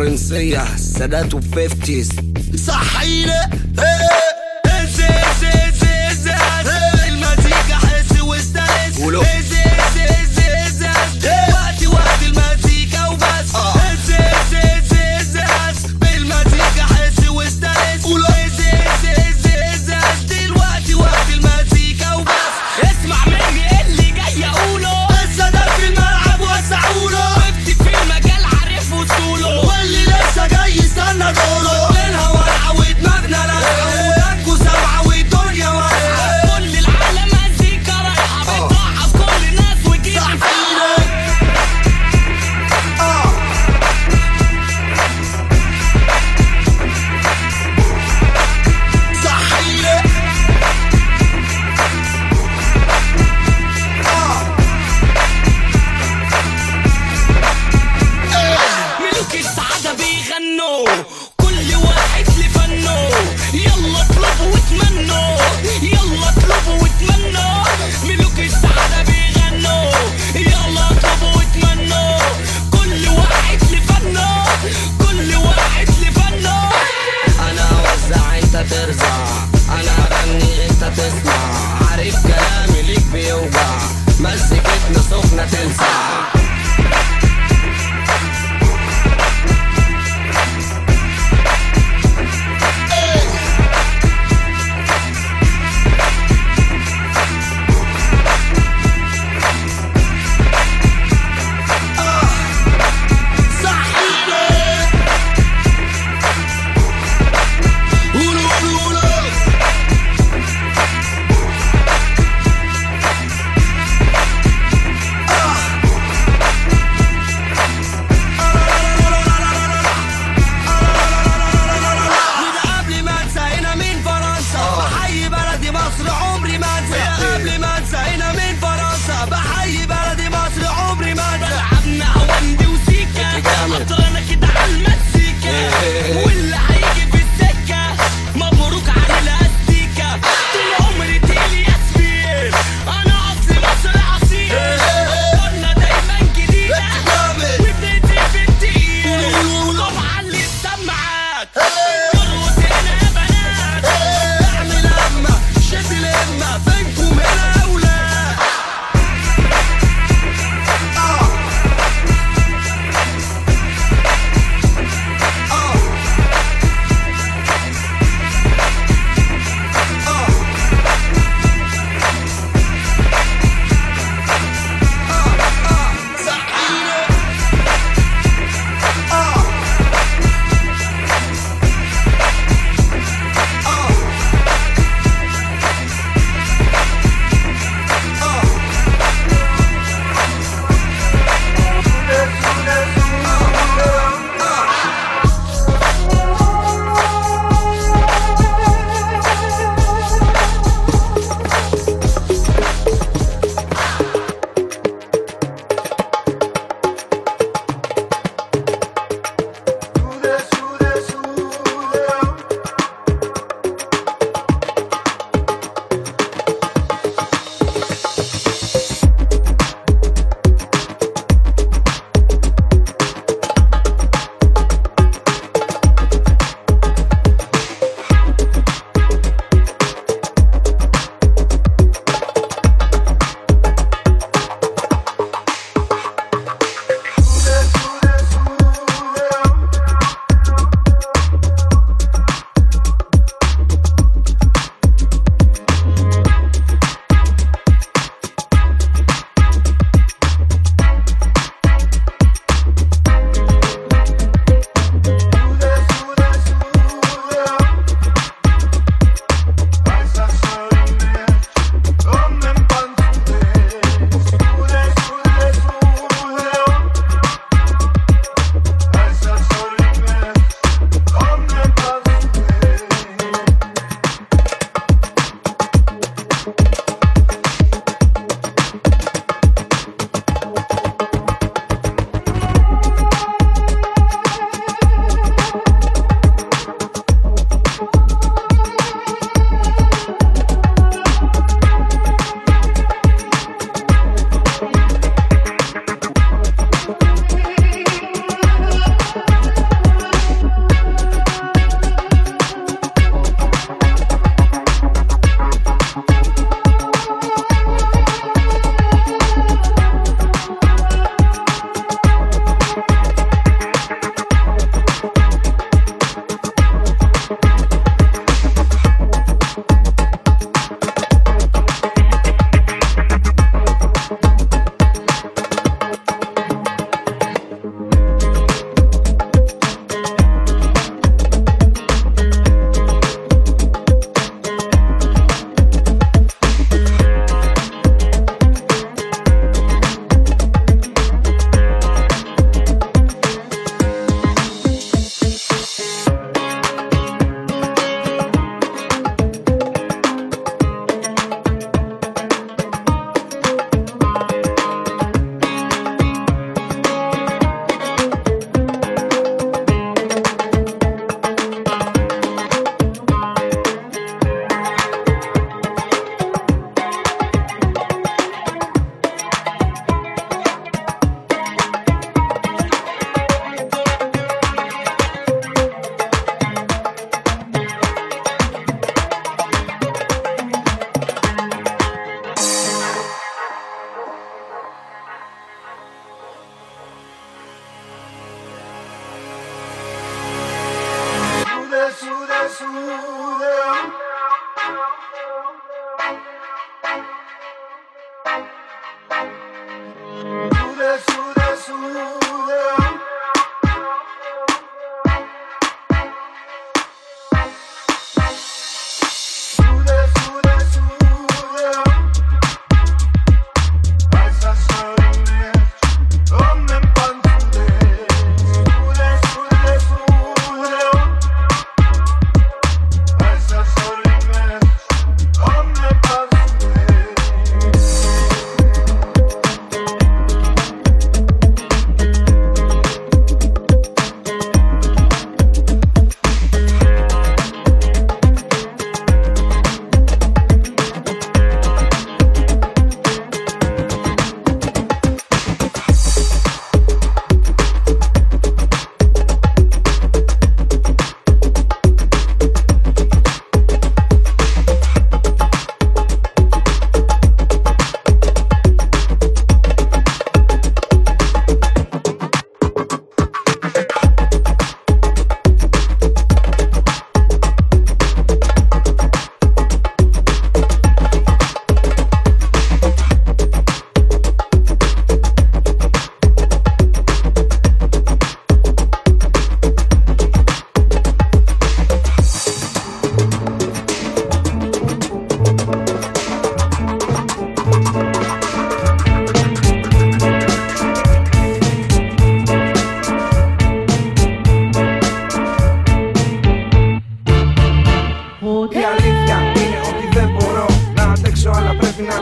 الفرنسية سادات وفيفتيز صحينا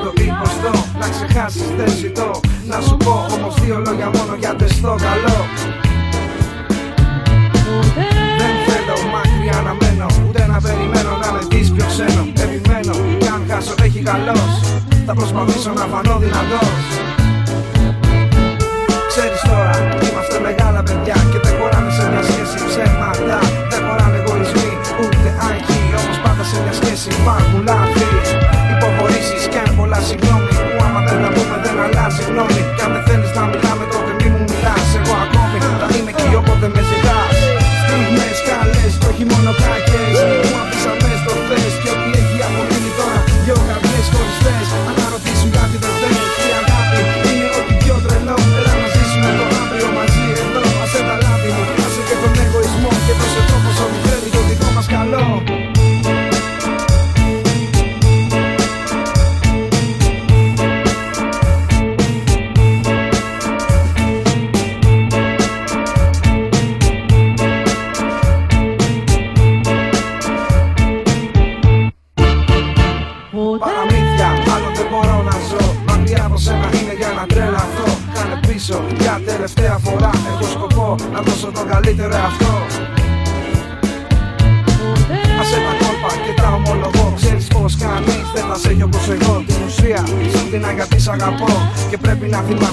το υποστώ Να ξεχάσεις δεν ζητώ. Να σου πω όμως δύο λόγια μόνο για τεστό καλό. Δεν θέλω μακριά να μένω Ούτε να περιμένω να με δεις πιο ξένο. Επιμένω κι αν χάσω έχει καλός. Θα προσπαθήσω να φανώ δυνατός. Ξέρεις τώρα είμαστε μεγάλα παιδιά Και δεν χωράνε σε μια σχέση ψέματα. Δεν χωράνε εγωισμοί ούτε άγχοι Όμως πάντα σε μια σχέση πάντα. Και πρέπει να θυμάμαι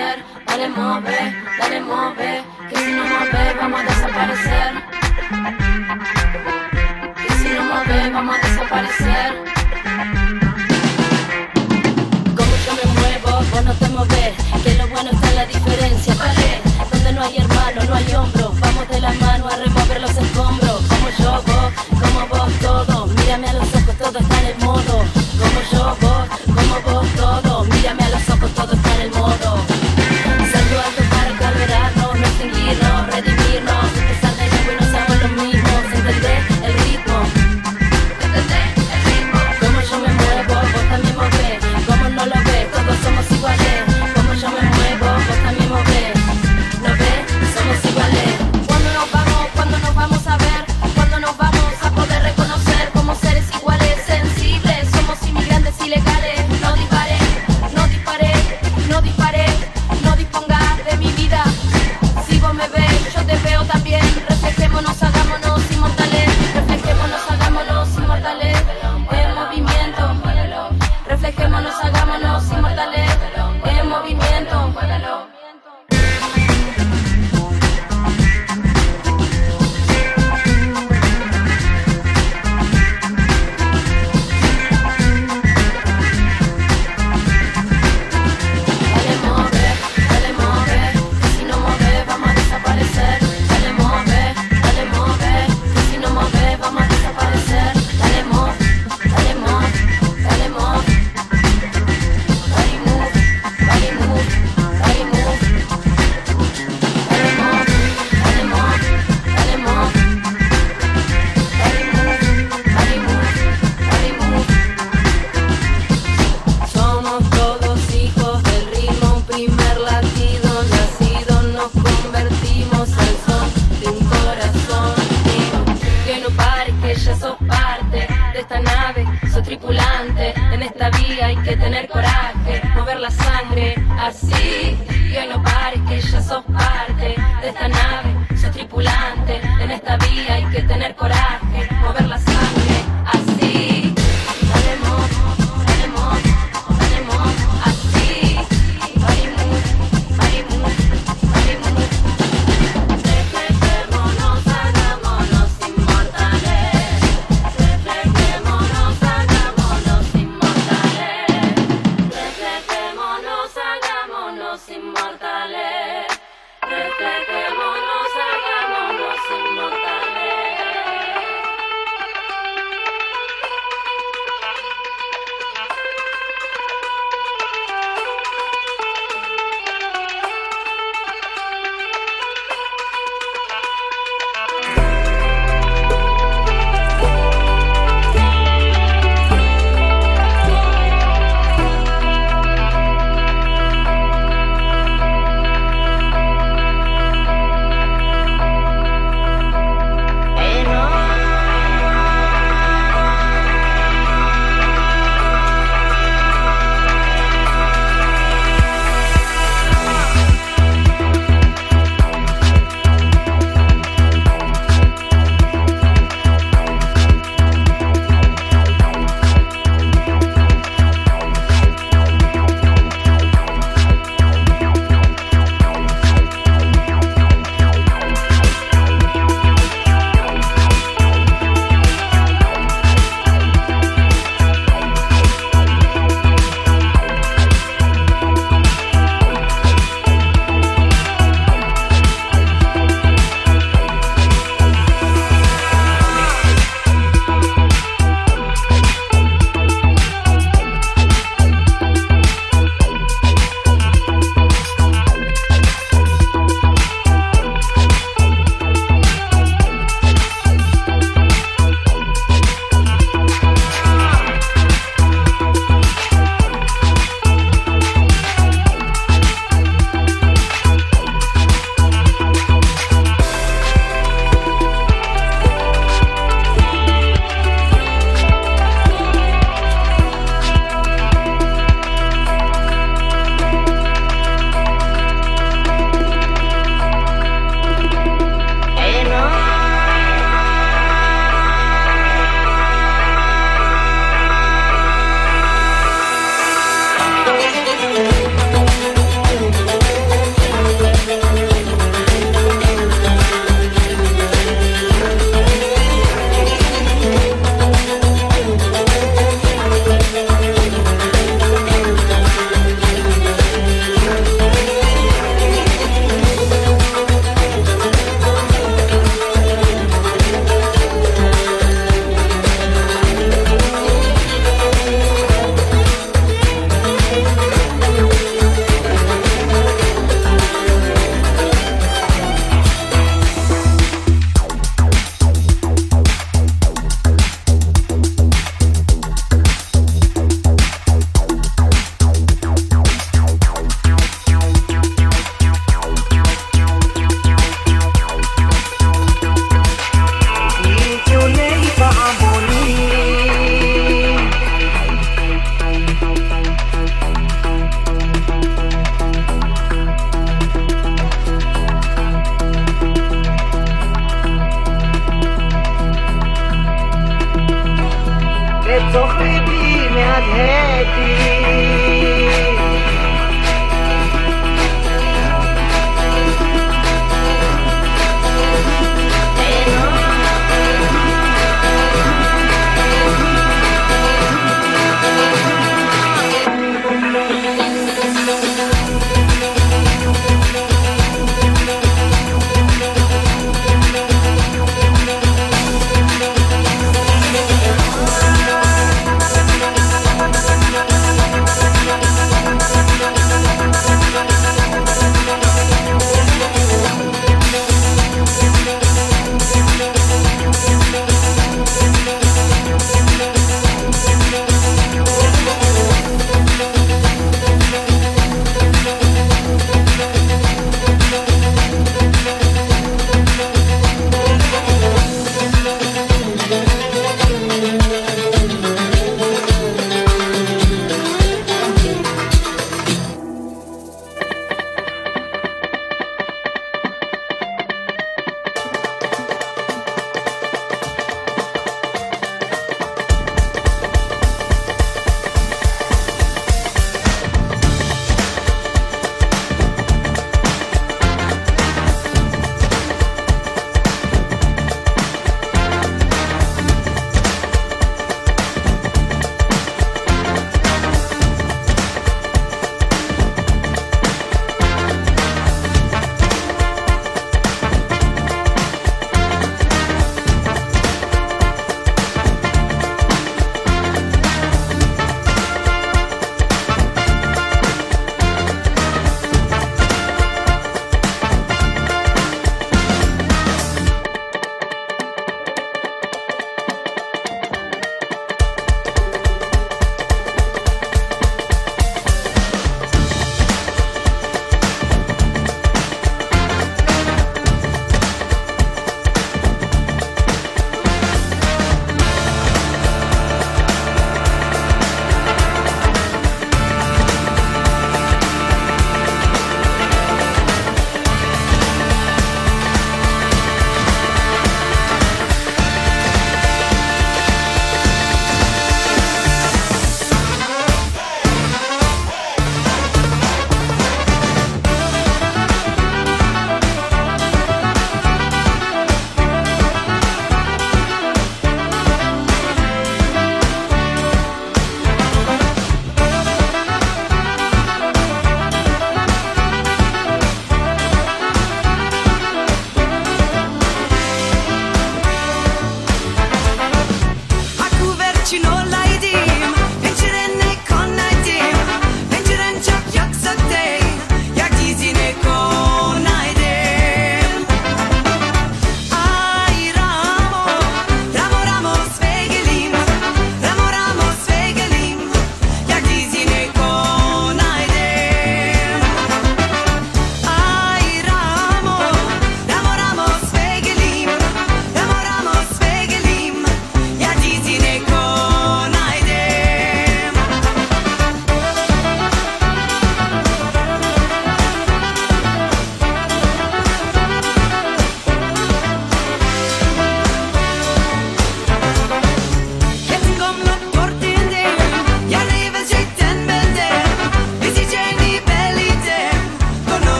Dale, move, dale, move. Que si no mueve, vamos a desaparecer. Que si no mueve, vamos a desaparecer. Como yo me muevo, vos no te moves. Que lo bueno está la diferencia, pared. Donde no hay hermano, no hay hombro. Vamos de la mano a remover los escombros. Como yo, vos, como vos, todo. Mírame a los ojos, todo está en el modo. Como yo, vos, como vos, todo. Mírame a los ojos, todo está en el modo.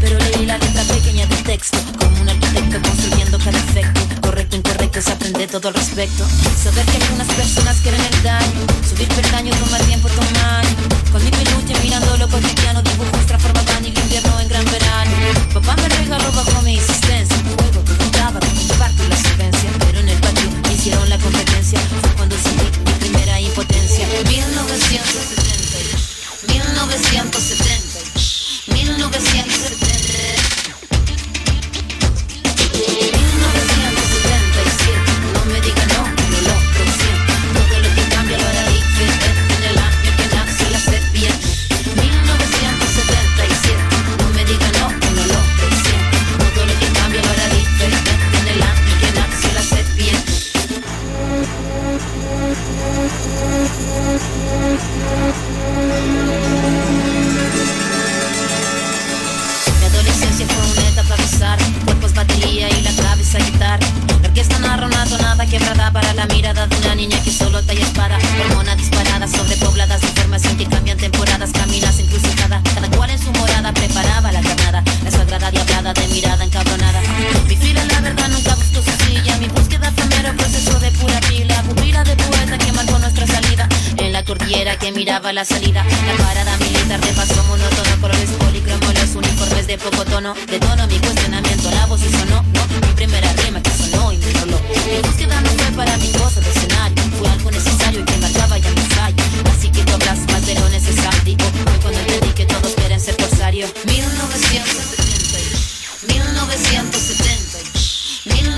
pero leí la letra pequeña del texto. Como un arquitecto construyendo cada efecto. Correcto, incorrecto, se aprende todo al respecto. Saber que algunas personas quieren el daño. Subir peldaño, tomar tiempo, tomar. Con mi peluche mirando lo cotidiano. Dibujos transformaban el invierno en gran verano. Papá me regaló bajo mi insistencia. Luego te contaba con comparto la solvencia. Pero en el patio me hicieron la competencia. Fue cuando sentí mi primera impotencia. 1970. 1970.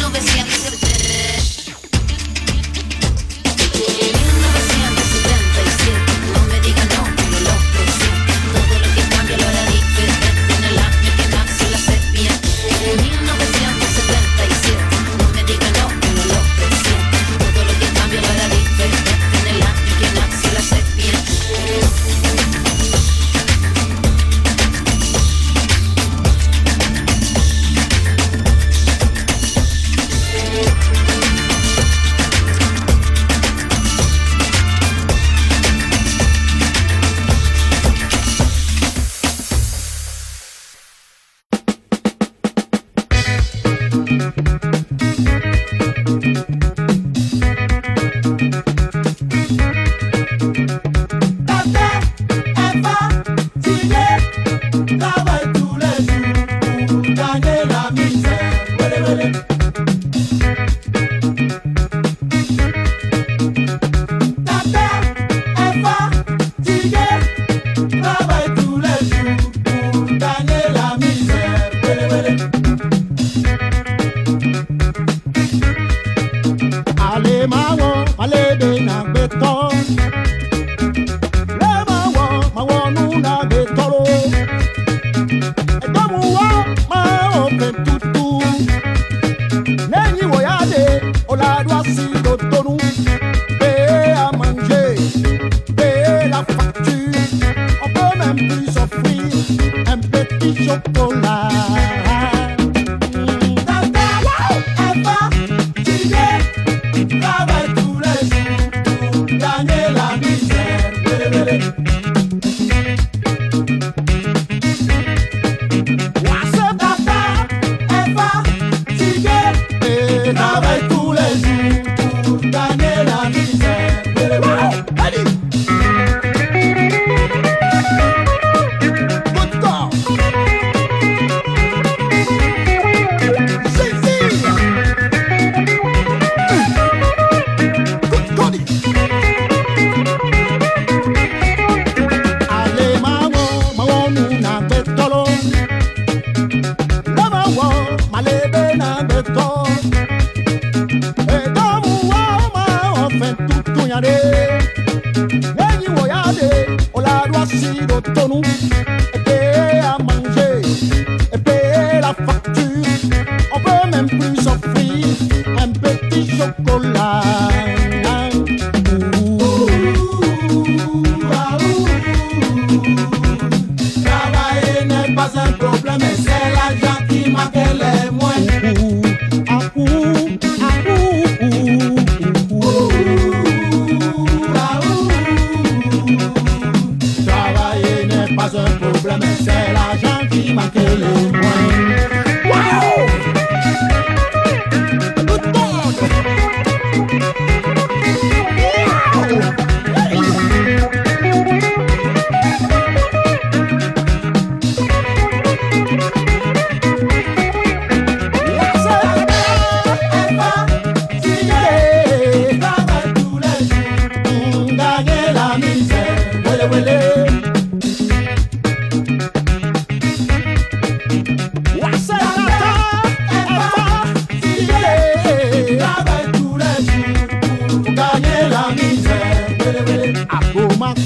lo que siempre se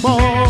more.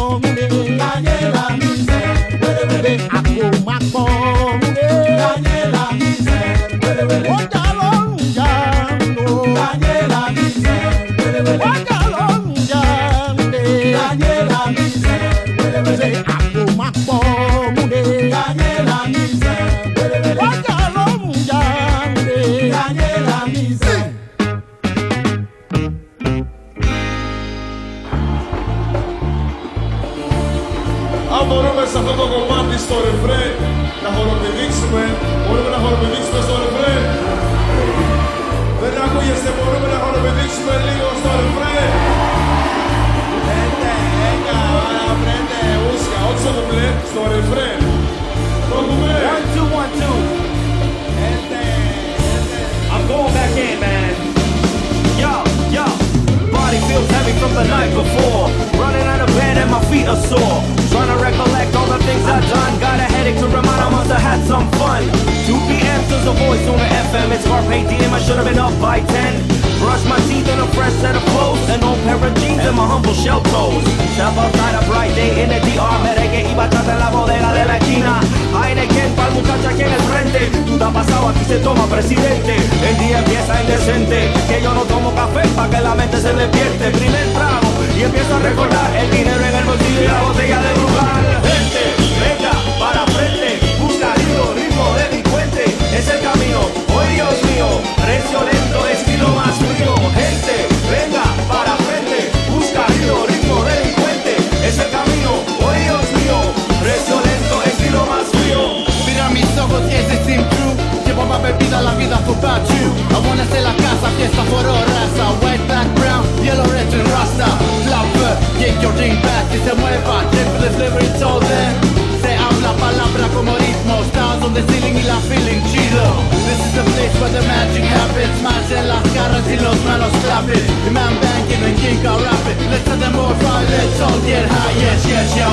the ceiling y la feeling chido This is the place where the magic happens. Más en las caras y los manos clapping The man banking and kink are rapping Let's have them more fun, let's all get high. Yes, yes, yo.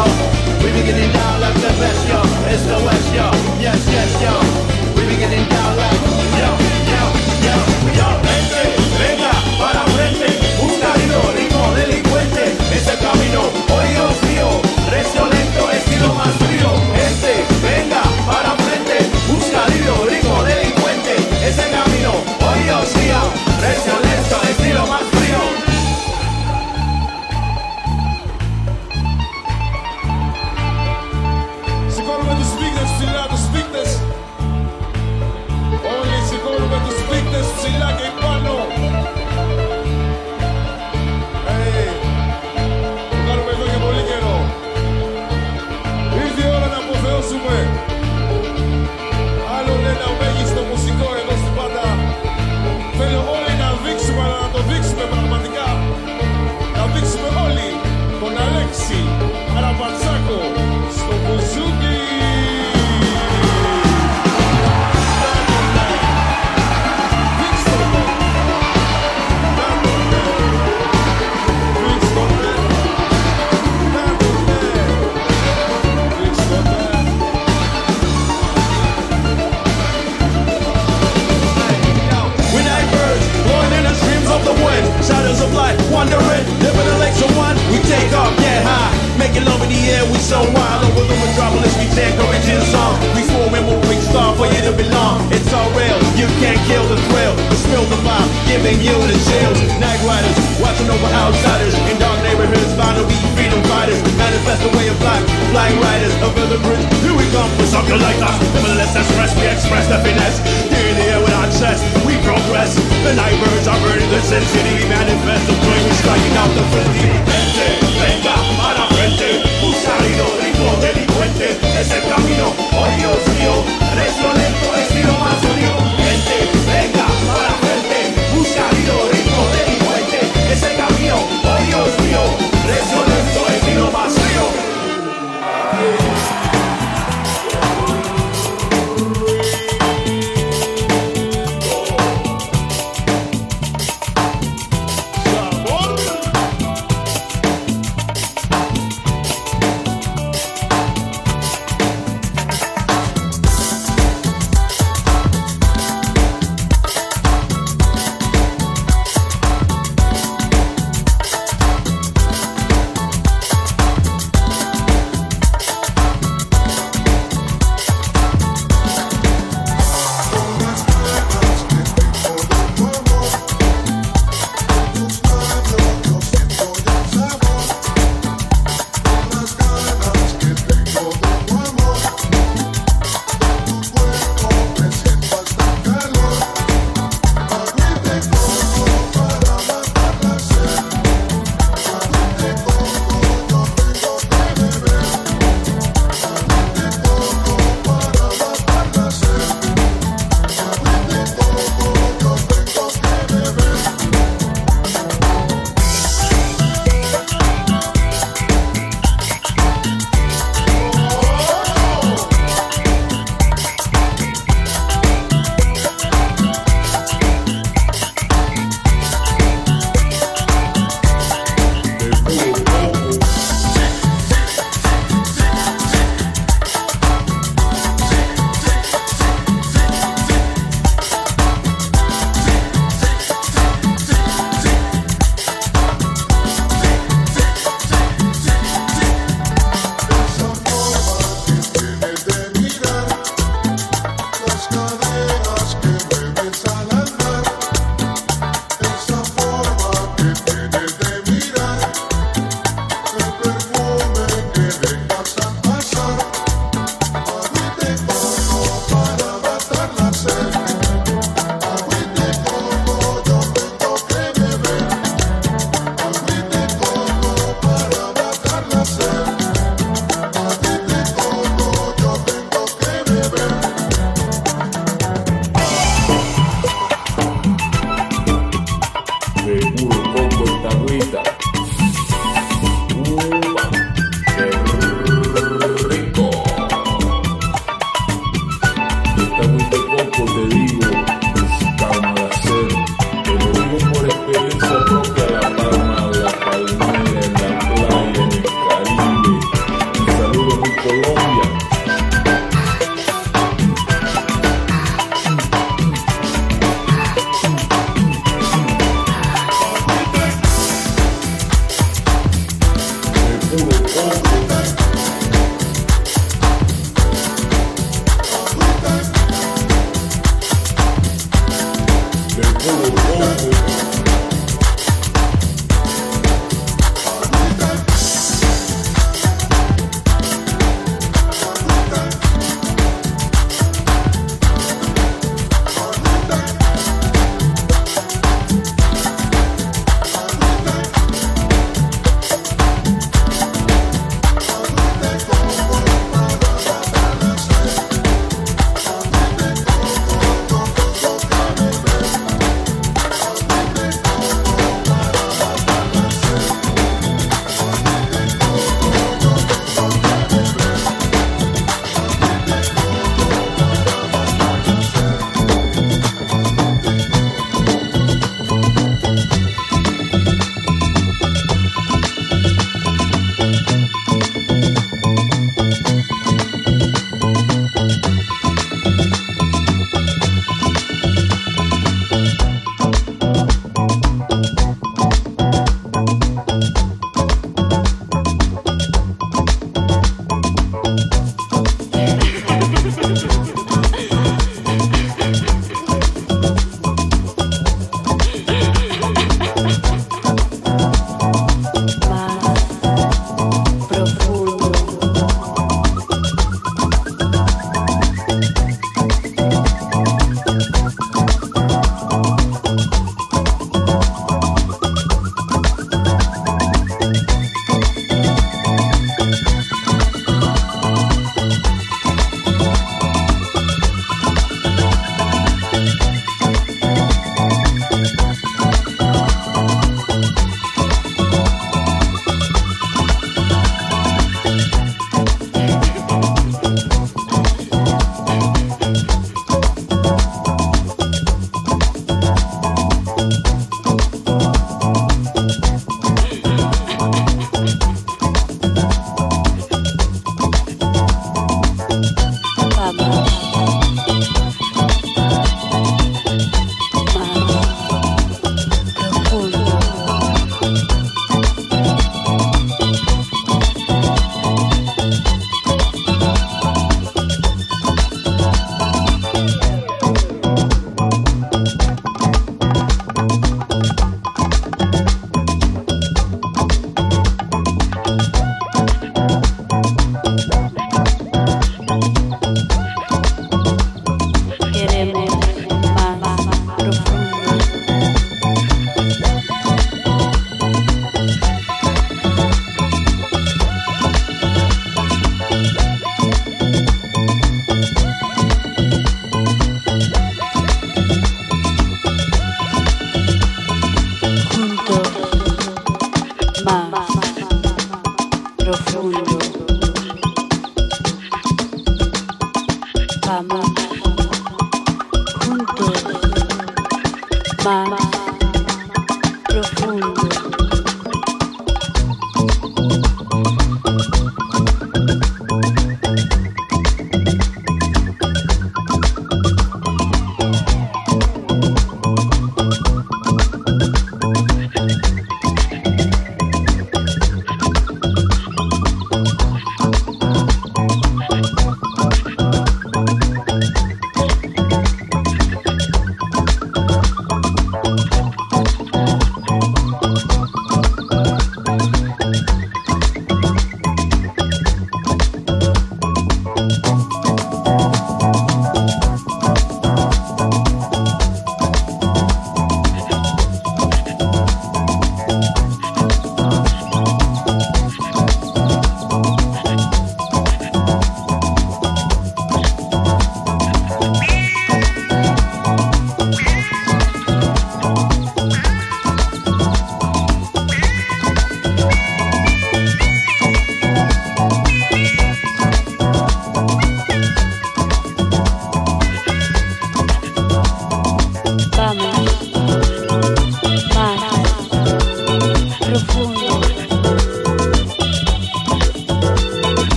We be getting down like the best, yo. It's the west, yo. Yes, yes, yo. We be getting down like Yo, yo, yo, yo. Vente, venga, para frente. Un camino, ritmo delincuente. Es el camino, oídos been the jails. Night riders, watching over outsiders. In dark neighborhoods, bound to be freedom fighters. Manifest a way of life, flying riders of the bridge. Here we come for something like us. Nevertheless, that's we express the finesse. Here in the air with our chest, we progress. The night birds are burning the city. We manifest the flame we striking out the friendly. Venga, a la frente. Un salido delincuente es el camino. Oh Dios mío, es es lo más